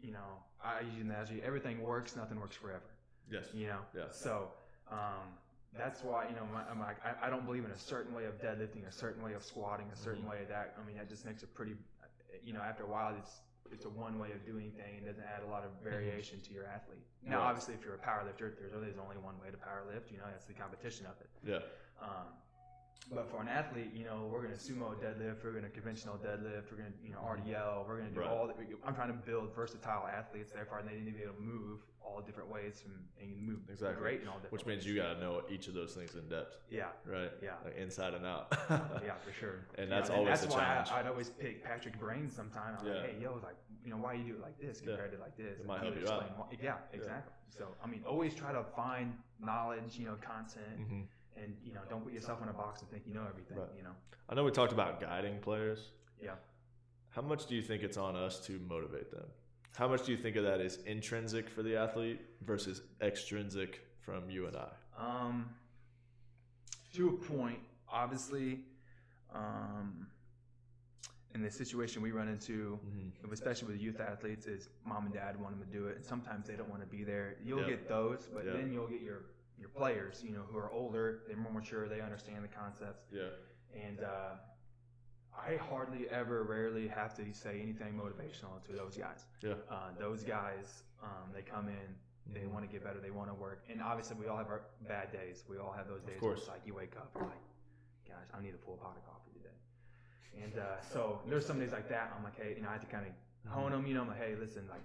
B: You know, I use an analogy. Everything works, nothing works forever.
A: Yes.
B: you know
A: Yeah.
B: so um, that's why you know my, I'm like I, I don't believe in a certain way of deadlifting a certain way of squatting a certain
A: Mhm.
B: way of that i mean that just makes it pretty you know after a while it's it's a one way of doing thing and doesn't add a lot of variation to your athlete now
A: Right.
B: obviously if you're a power lifter there's only one way to power lift you know that's the competition of it
A: Yeah.
B: um, but for an athlete, you know, we're gonna sumo deadlift, we're gonna conventional deadlift, we're gonna, you know, RDL, we're gonna do
A: Right.
B: all that. I'm trying to build versatile athletes, therefore and they need to be able to move all different ways from and move
A: Exactly.
B: great in all different
A: Which means
B: ways.
A: you got to know each of those things in depth,
B: Yeah,
A: right?
B: Yeah.
A: Like inside and out.
B: yeah, for sure.
A: And that's
B: know,
A: always
B: that's
A: a
B: why
A: challenge.
B: I, I'd always pick Patrick Brain sometime. I'm
A: Yeah.
B: like, hey, yo, like, you know, why you do it like this compared to like this?
A: It might
B: And
A: help
B: he
A: you out.
B: explain why- Yeah, exactly. So, I mean, always try to find knowledge, you know, content,
A: Mhm.
B: And you know, don't put yourself in a box and think you know everything.
A: Right.
B: You know.
A: I know we talked about guiding players.
B: Yeah.
A: How much do you think it's on us to motivate them? How much do you think of that is intrinsic for the athlete versus extrinsic from you and I?
B: Um, to a point, obviously, um, in the situation we run into,
A: Mhm.
B: especially with youth athletes, is mom and dad want them to do it, and sometimes they don't want to be there. You'll
A: Yep.
B: get those, but
A: Yep.
B: then you'll get your your players, you know, who are older, they're more mature, they understand the concepts,
A: Yeah.
B: and uh, I hardly ever, rarely have to say anything motivational to those guys.
A: Yeah.
B: Uh, those guys, um, they come in, they
A: Mhm.
B: want to get better, they want to work, and obviously we all have our bad days. We all have those days where
A: course.
B: it's like you wake up and like, gosh, I need a full pot of coffee today. And uh, so there's some days like that. I'm like, hey, you know, I have to kind of hone them. You know, I'm like, hey, listen, like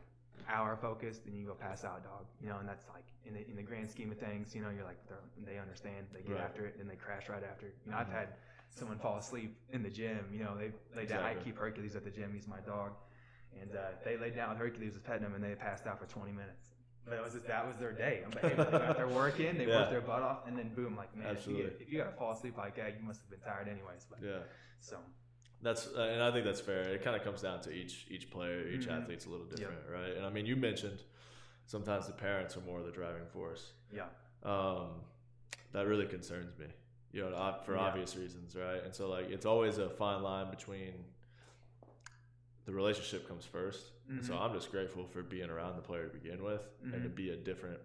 B: hour focused, and you go pass out, dog. You know, and that's like in the in the grand scheme of things, you know, you're like they're, understand, they get
A: Right.
B: after it, and they crash right after. You know, I've
A: Mhm.
B: had someone fall asleep in the gym. You know, they lay down. I keep Hercules at the gym. He's my dog, and uh, they laid down with Hercules was petting him, and they passed out for 20 minutes. But it was just, that was their day. I'm like, they're working, they
A: Yeah.
B: worked their butt off, and then boom, like man, if you, if you gotta fall asleep like that, you must have been tired anyways. But
A: Yeah.
B: so
A: That's uh, and I think that's fair. It kind of comes down to each each player, each mm-hmm. athlete's a little different, yep. right? And I mean, you mentioned sometimes the parents are more of the driving force.
B: Yeah.
A: Um, that really concerns me, you know, for yeah. obvious reasons, right? And so like it's always a fine line between the relationship comes 1st mm-hmm. So I'm just grateful for being around the player to begin with mm-hmm. and to mm-hmm. be a different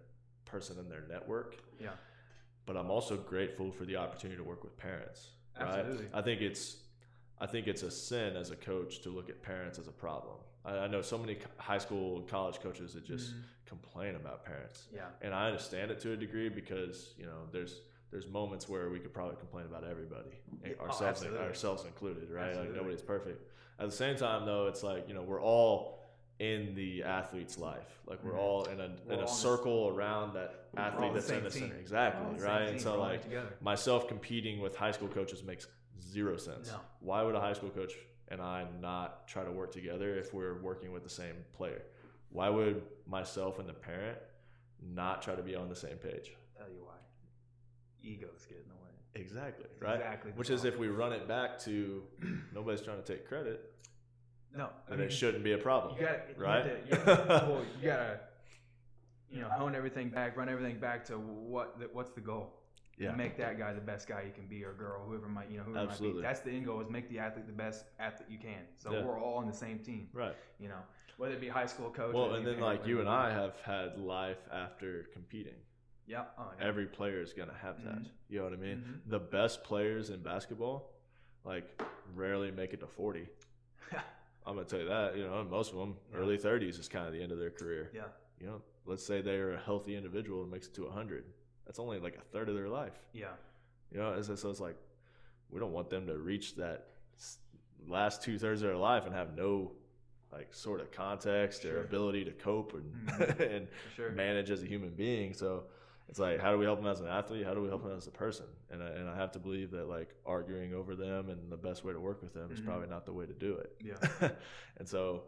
A: person in their network.
B: Yeah.
A: But I'm also grateful for the opportunity to work with parents.
B: Absolutely.
A: Right? I think it's I think it's a sin as a coach to look at parents as a problem. I, I know so many high school and college coaches that just mm-hmm. complain about parents.
B: Yeah.
A: And I understand it to a degree because, you know, there's there's moments where we could probably complain about everybody, oh, ourselves oh, ourselves included, right? Absolutely. Like nobody's perfect. At the same time, though, it's like you know we're all in the athlete's life. Like we're mm-hmm. all in a we're in a circle around that athlete that's in the center. Exactly, right? And so like myself competing with high school coaches makes zero sense.
B: No.
A: Why would a high school coach and I not try to work together if we're working with the same player? Why would myself and the parent not try to be on the same page?
B: I'll tell you why. Egos get in the way.
A: Exactly. Right. Exactly. Which is if we run it back to nobody's trying to take credit.
B: No,
A: and mean, it shouldn't be a problem.
B: You gotta,
A: right?
B: You, gotta, well, you gotta, you know, hone everything back, run everything back to what the, what's the goal.
A: Yeah.
B: make that guy the best guy he can be, or girl, whoever might, you know, whoever
A: Absolutely.
B: might be. That's the end goal: is make the athlete the best athlete you can. So
A: yeah.
B: we're all on the same team.
A: Right.
B: You know, whether it be high school coach.
A: Well, and then like you and I have had life after competing.
B: Yeah. Oh, yeah.
A: Every player is gonna have that. Mm-hmm. You know what I mean?
B: Mm-hmm.
A: The best players in basketball, like, rarely make it to forty. I'm gonna tell you that. You know, most of them yeah. early 30s is kind of the end of their career.
B: Yeah.
A: You know, let's say they're a healthy individual and makes it to 100. That's only like a third of their life.
B: Yeah.
A: You know, so it's like we don't want them to reach that last two thirds of their life and have no like sort of context sure. or ability to cope and
B: mm-hmm.
A: and
B: sure.
A: manage as a human being. So it's like how do we help them as an athlete? How do we help them as a person? And I, and I have to believe that like arguing over them and the best way to work with them mm-hmm. is probably not the way to do it.
B: Yeah.
A: and so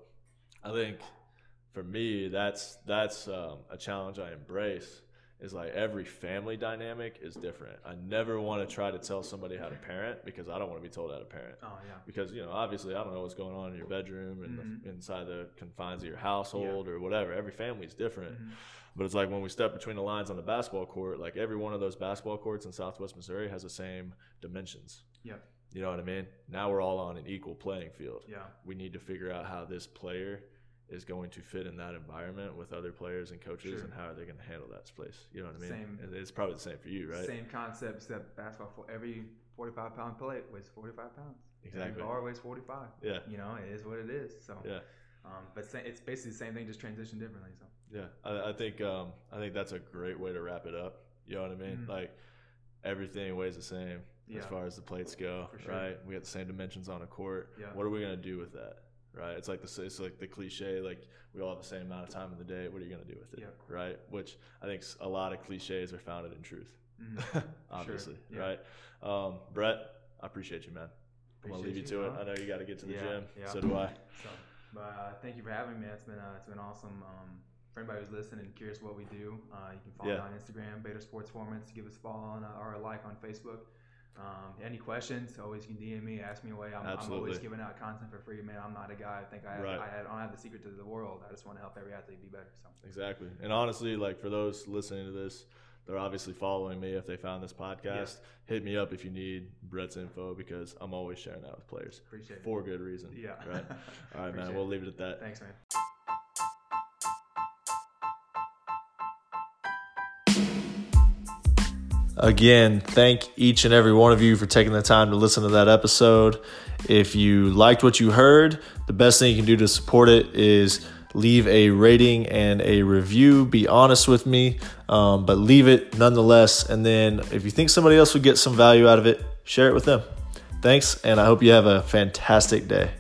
A: I think for me that's that's um, a challenge I embrace is like every family dynamic is different. I never want to try to tell somebody how to parent because I don't want to be told how to parent.
B: Oh yeah.
A: Because you know, obviously, I don't know what's going on in your bedroom and mm-hmm. the, inside the confines of your household yeah. or whatever. Every family is different. Mm-hmm. But it's like when we step between the lines on the basketball court, like every one of those basketball courts in Southwest Missouri has the same dimensions.
B: Yeah.
A: You know what I mean? Now we're all on an equal playing field.
B: Yeah.
A: We need to figure out how this player is going to fit in that environment with other players and coaches
B: sure.
A: and how are they going to handle that space you know what i mean?
B: Same,
A: it's probably the same for you right?
B: Same concept except basketball for every 45 pound plate weighs 45 pounds.
A: Exactly.
B: every bar weighs 45
A: yeah.
B: You know it is what it is so
A: yeah.
B: um, but it's basically the same thing just transition differently so.
A: Yeah i, I think um, i think that's a great way to wrap it up you know what i mean? Mm-hmm. like everything weighs the same
B: yeah.
A: as far as the plates go
B: sure.
A: right? We got the same dimensions on a court.
B: Yeah.
A: what are we going to do with that right? It's like the it's like the cliche, like we all have the same amount of time in the day. What are you going to do with it,
B: yeah.
A: right? Which I think a lot of cliches are founded in truth,
B: mm-hmm.
A: obviously,
B: sure.
A: right? Um, Brett, I appreciate you, man. I'm gonna leave you, to
B: you,
A: it. I know you got to get to the
B: yeah,
A: gym.
B: Yeah.
A: So do I.
B: So, but uh, thank you for having me. It's been uh, it's been awesome. Um, for anybody who's listening and curious what we do, uh, you can follow
A: yeah.
B: me on Instagram, Beta Sports Performance. Give us a follow on uh, or a like on Facebook. Um, any questions? Always can DM me, ask me away. I'm, I'm, always giving out content for free, man. I'm not a guy. I think I, have,
A: right.
B: I, don't have the secret to the world. I just want to help every athlete be better. So
A: exactly. And honestly, like for those listening to this, they're obviously following me if they found this podcast.
B: Yeah.
A: Hit me up if you need Brett's info because I'm always sharing that with players.
B: Appreciate
A: for
B: it.
A: good reason.
B: Yeah.
A: Right. All right, man. We'll leave it at that.
B: Thanks, man.
A: Again, thank each and every one of you for taking the time to listen to that episode. If you liked what you heard, the best thing you can do to support it is leave a rating and a review. Be honest with me, um, but leave it nonetheless. And then if you think somebody else would get some value out of it, share it with them. Thanks, and I hope you have a fantastic day.